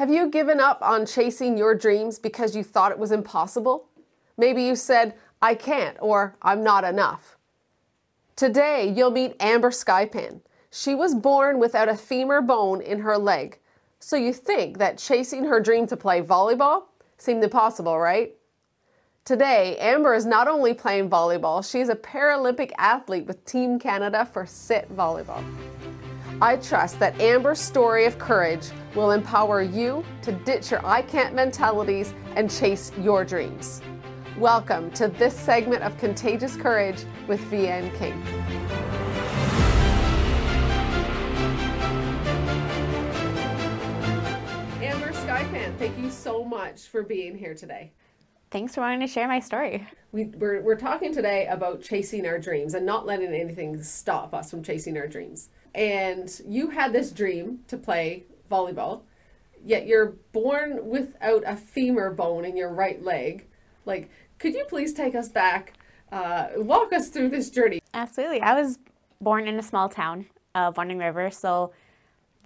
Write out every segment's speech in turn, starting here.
Have you given up on chasing your dreams because you thought it was impossible? Maybe you said, I can't, or I'm not enough. Today, you'll meet Amber Skyrpan. She was born without a femur bone in her leg. So you think that chasing her dream to play volleyball seemed impossible, right? Today, Amber is not only playing volleyball, she's a Paralympic athlete with Team Canada for sit volleyball. I trust that Amber's story of courage will empower you to ditch your I can't mentalities and chase your dreams. Welcome to this segment of Contagious Courage with VN King. Amber Skyrpan, thank you so much for being here today. Thanks for wanting to share my story. We, we're, we're talking today about chasing our dreams and not letting anything stop us from chasing our dreams. And you had this dream to play volleyball, yet you're born without a femur bone in your right leg. Like, could you please take us back, uh, walk us through this journey? Absolutely. I was born in a small town of Wandering River, so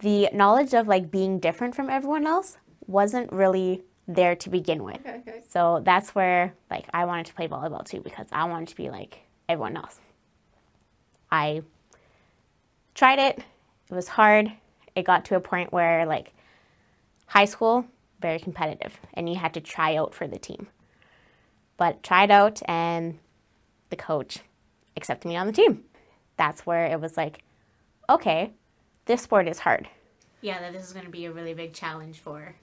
the knowledge of like being different from everyone else wasn't really there to begin with. Okay, okay. So that's where like I wanted to play volleyball too because I wanted to be like everyone else. I tried it. It was hard. It got to a point where like high school very competitive and you had to try out for the team. But tried out and the coach accepted me on the team. That's where it was like okay, this sport is hard. Yeah, that this is going to be a really big challenge for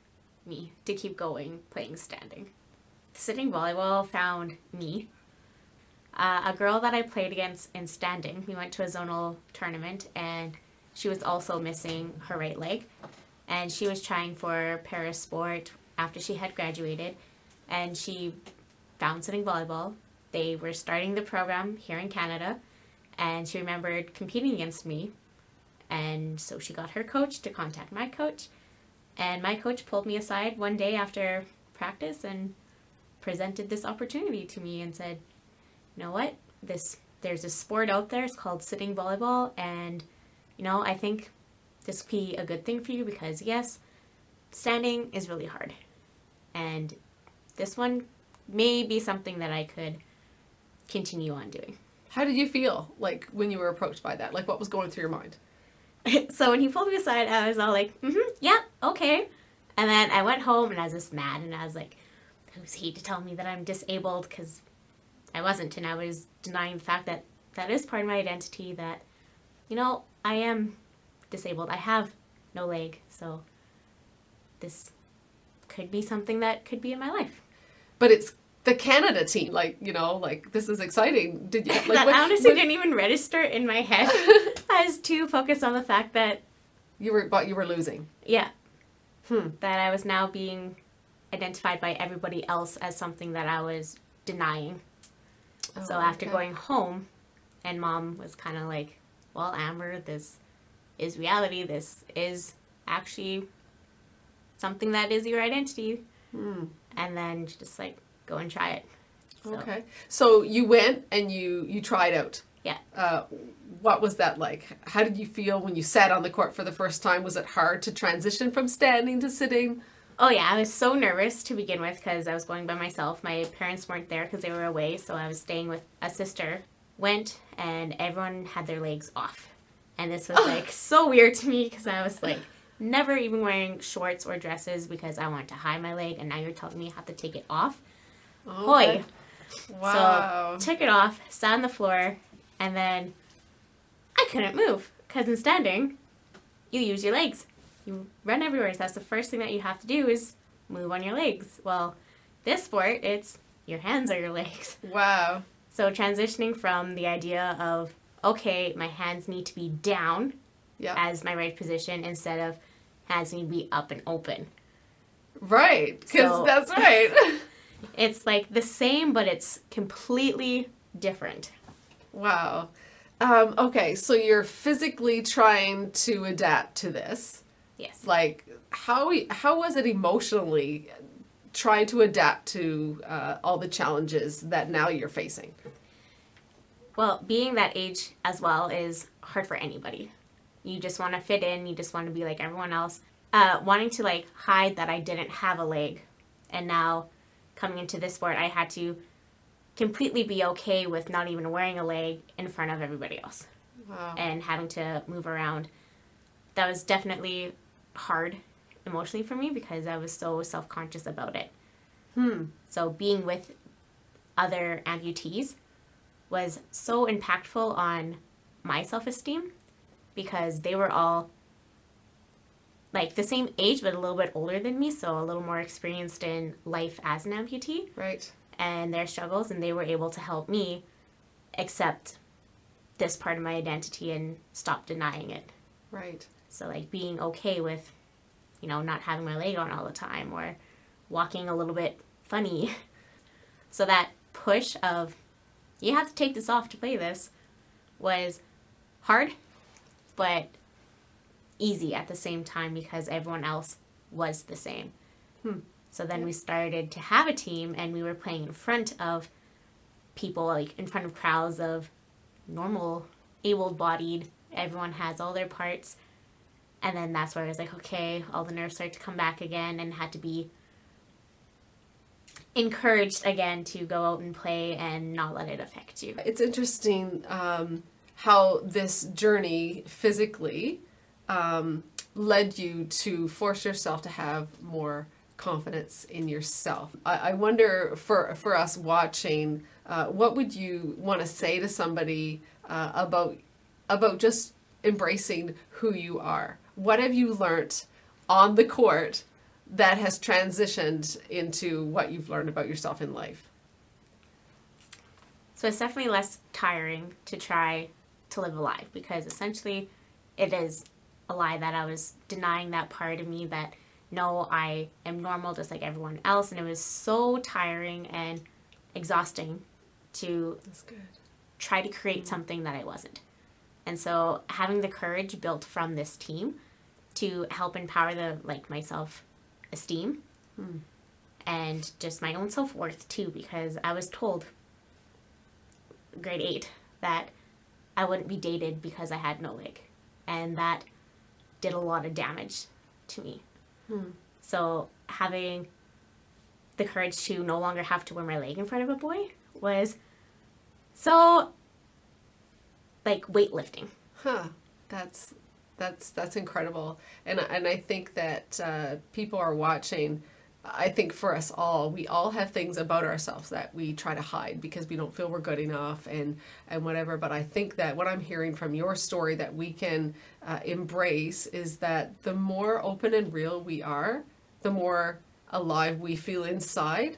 me to keep going playing standing. Sitting volleyball found me. Uh, a girl that I played against in standing, we went to a zonal tournament and she was also missing her right leg. And she was trying for parasport after she had graduated. And she found sitting volleyball. They were starting the program here in Canada. And she remembered competing against me. And so she got her coach to contact my coach and my coach pulled me aside one day after practice and presented this opportunity to me and said, "You know what? This there's a sport out there. It's called sitting volleyball, and you know I think this be a good thing for you because yes, standing is really hard, and this one may be something that I could continue on doing." How did you feel like when you were approached by that? Like what was going through your mind? so when he pulled me aside, I was all like, mm-hmm, yeah, okay. And then I went home and I was just mad and I was like, who's he to tell me that I'm disabled? Because I wasn't, and I was denying the fact that that is part of my identity that, you know, I am disabled. I have no leg, so this could be something that could be in my life. But it's the Canada team, like you know, like this is exciting. Did you? Like, that when- honestly when- didn't even register in my head. I was too focused on the fact that, You were, but you were losing. yeah, Hmm. that I was now being identified by everybody else as something that I was denying. so Oh, after okay. going home, and mom was kind of like, well, Amber, this is reality. This is actually something that is your identity. Hmm. And then just like, go and try it. So, Okay. So you went and you you tried out. Yeah. Uh, what was that like? How did you feel when you sat on the court for the first time? Was it hard to transition from standing to sitting? Oh yeah, I was so nervous to begin with because I was going by myself. My parents weren't there because they were away, so I was staying with a sister. Went and everyone had their legs off, and this was like so weird to me because I was like never even wearing shorts or dresses because I wanted to hide my leg, and now you're telling me I have to take it off. Hoy! Wow. So took it off, sat on the floor, and then I couldn't move because in standing, you use your legs. You run everywhere. So that's the first thing that you have to do is move on your legs. Well, this sport, it's your hands are your legs. wow. So transitioning from the idea of okay, my hands need to be down Yeah. as my right position instead of hands need to be up and open. Right. Because So- that's right. It's like the same, but it's completely different. wow. Um, okay, so you're physically trying to adapt to this. Yes. Like, how how was it emotionally trying to adapt to uh, all the challenges that now you're facing? Well, being that age as well is hard for anybody. You just want to fit in, you just want to be like everyone else. uh, wanting to like hide that I didn't have a leg, and now coming into this sport, I had to completely be okay with not even wearing a leg in front of everybody else Wow. and having to move around. That was definitely hard emotionally for me because I was so self conscious about it. Hmm. So being with other amputees was so impactful on my self esteem because they were all like the same age but a little bit older than me, so a little more experienced in life as an amputee Right. and their struggles, and they were able to help me accept this part of my identity and stop denying it. Right. So like being okay with, you know, not having my leg on all the time or walking a little bit funny. So that push of you have to take this off to play this was hard, but easy at the same time because everyone else was the same. Hmm. So then we started to have a team and we were playing in front of people, like in front of crowds of normal, able bodied. Everyone has all their parts. And then that's where I was like, okay, all the nerves start to come back again and had to be encouraged again to go out and play and not let it affect you. It's interesting um, how this journey physically um, led you to force yourself to have more confidence in yourself. I, I wonder for for us watching, uh, what would you want to say to somebody uh, about about just embracing who you are? What have you learned on the court that has transitioned into what you've learned about yourself in life? So it's definitely less tiring to try to live a life because essentially it is a lie that I was denying that part of me that no, I am normal just like everyone else. And it was so tiring and exhausting to try to create something that I wasn't. And so having the courage built from this team to help empower the like my self esteem hmm. and just my own self worth too, because I was told grade eight that I wouldn't be dated because I had no leg. And that did a lot of damage to me. So having the courage to no longer have to wear my leg in front of a boy was so like weightlifting. Huh. That's that's that's incredible, and and I think that uh, people are watching. I think for us all, we all have things about ourselves that we try to hide because we don't feel we're good enough and and whatever. But I think that what I'm hearing from your story that we can uh, embrace is that the more open and real we are, the more alive we feel inside,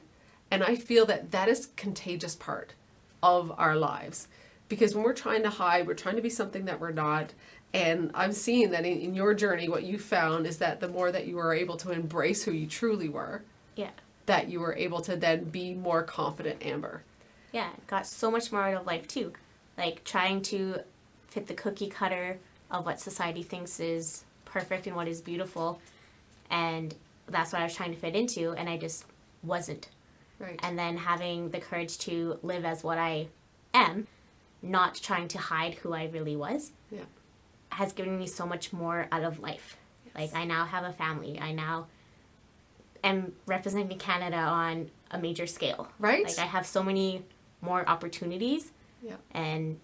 and I feel that that is contagious part of our lives because when we're trying to hide, we're trying to be something that we're not. And I'm seeing that in, in your journey, what you found is that the more that you were able to embrace who you truly were, Yeah. that you were able to then be more confident, Amber. Yeah, got so much more out of life too. Like trying to fit the cookie cutter of what society thinks is perfect and what is beautiful. And that's what I was trying to fit into, and I just wasn't. Right. And then having the courage to live as what I am, not trying to hide who I really was, yeah. Has given me so much more out of life. Like I now have a family. I now am representing Canada on a major scale. Right. Like I have so many more opportunities Yeah. and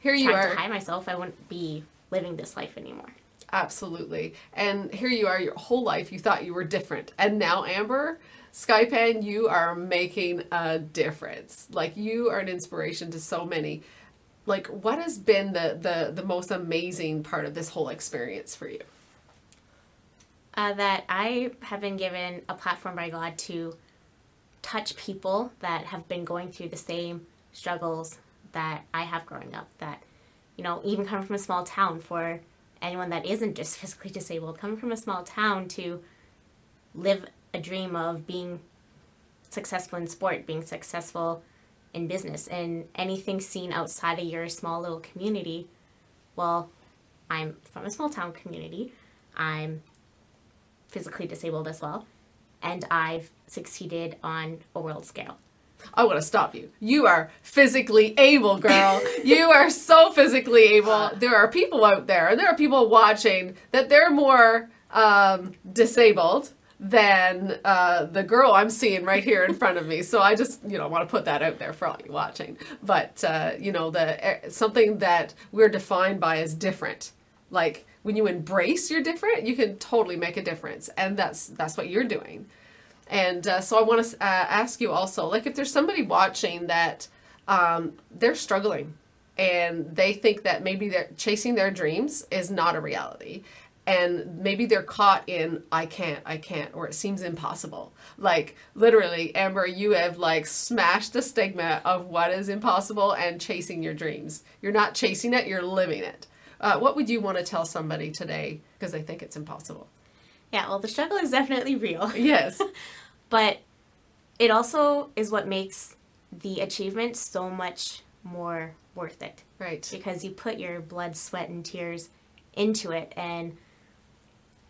Here you are. to hide myself, I wouldn't be living this life anymore. Absolutely. And here you are, your whole life, you thought you were different. And now, Amber, Skyrpan, you are making a difference. Like, you are an inspiration to so many. Like, what has been the, the, the most amazing part of this whole experience for you? Uh, that I have been given a platform by God to touch people that have been going through the same struggles that I have growing up. That, you know, even coming from a small town for anyone that isn't just physically disabled, coming from a small town to live a dream of being successful in sport, being successful in business, and anything seen outside of your small little community. Well, I'm from a small town community. I'm physically disabled as well, and I've succeeded on a world scale. I want to stop you. You are physically able, girl. you are so physically able. There are people out there, and there are people watching that they're more um, disabled than uh, the girl I'm seeing right here in front of me. So I just, you know, want to put that out there for all you watching. But uh, you know, the eh, something that we're defined by is different. Like when you embrace you're different, you can totally make a difference, and that's that's what you're doing. And uh, so I want to uh, ask you also, like, if there's somebody watching that um, they're struggling and they think that maybe they're chasing their dreams is not a reality and maybe they're caught in i can't i can't or it seems impossible. Like literally amber you have like smashed the stigma of what is impossible and chasing your dreams. You're not chasing it you're living it. Uh, what would you want to tell somebody today? Because they think it's impossible. Yeah, well, the struggle is definitely real. yes. But it also is what makes the achievement so much more worth it. Right. Because you put your blood, sweat, and tears into it, and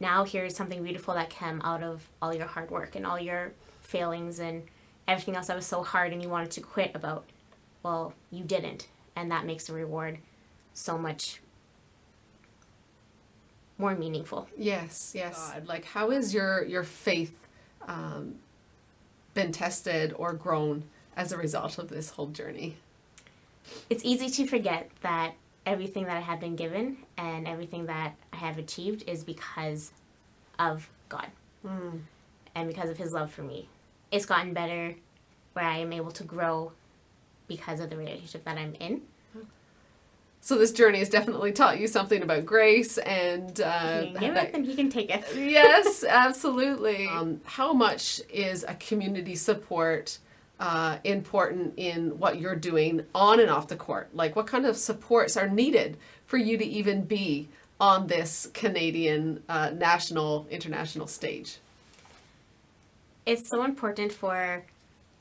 now here's something beautiful that came out of all your hard work and all your failings and everything else that was so hard and you wanted to quit about. Well, you didn't, and that makes the reward so much more meaningful. Yes, yes. God, like how has your your faith um, been tested or grown as a result of this whole journey? it's easy to forget that everything that I have been given and everything that I have achieved is because of God and because of His love for me. It's gotten better where I am able to grow because of the relationship that I'm in. So this journey has definitely taught you something about grace and uh, can give it, then He can take it. yes, absolutely. Um, how much is a community support uh, important in what you're doing on and off the court? Like, what kind of supports are needed for you to even be on this Canadian uh, national, international stage? it's so important for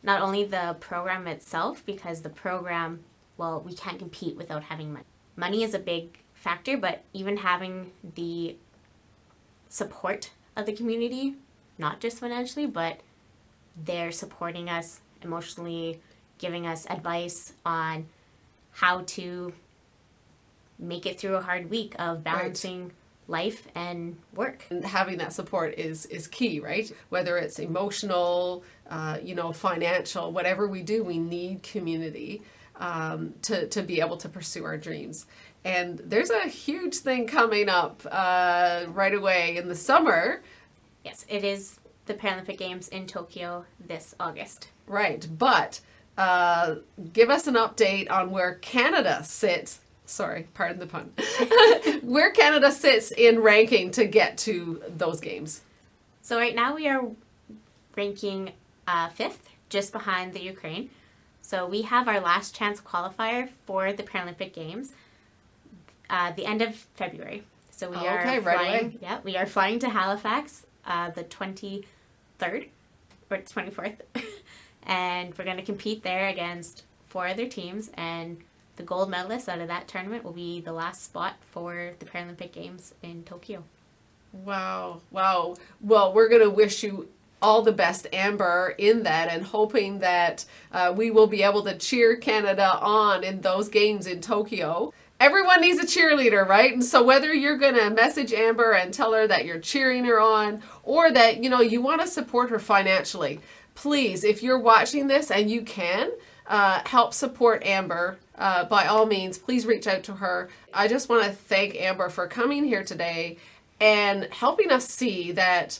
not only the program itself because the program well we can't compete without having money money is a big factor but even having the support of the community not just financially but they're supporting us emotionally giving us advice on how to make it through a hard week of balancing life and work. And having that support is is key right? Whether it's emotional uh, you know financial whatever we do we need community um, to, to be able to pursue our dreams. And there's a huge thing coming up uh, right away in the summer. Yes, it is the Paralympic Games in Tokyo this August. right but uh, give us an update on where canada sits sorry pardon the pun where canada sits in ranking to get to those games So right now we are ranking uh, fifth, just behind the Ukraine. So we have our last chance qualifier for the Paralympic Games, uh, the end of February. So we Oh, are okay, right flying. away. Yeah, we are flying to Halifax uh, the twenty third or twenty fourth, and we're going to compete there against four other teams and. The gold medalist out of that tournament will be the last spot for the Paralympic Games in Tokyo. Wow, wow. Well, we're going to wish you all the best, Amber, in that and hoping that uh, we will be able to cheer Canada on in those games in Tokyo. Everyone needs a cheerleader, right? And so whether you're going to message Amber and tell her that you're cheering her on or that, you know, you want to support her financially, please, if you're watching this and you can, uh, help support Amber. Uh, by all means, please reach out to her. I just want to thank Amber for coming here today and helping us see that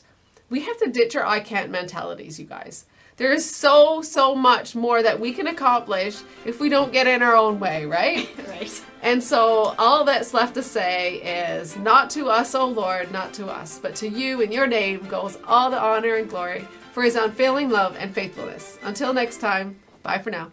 we have to ditch our I can't mentalities, you guys. There is so, so much more that we can accomplish if we don't get in our own way, right? Right. And so all that's left to say is not to us, O Lord, not to us, but to you in your name goes all the honor and glory for his unfailing love and faithfulness. Until next time, bye for now.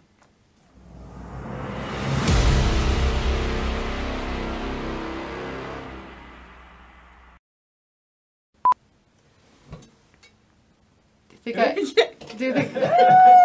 Fica, do think?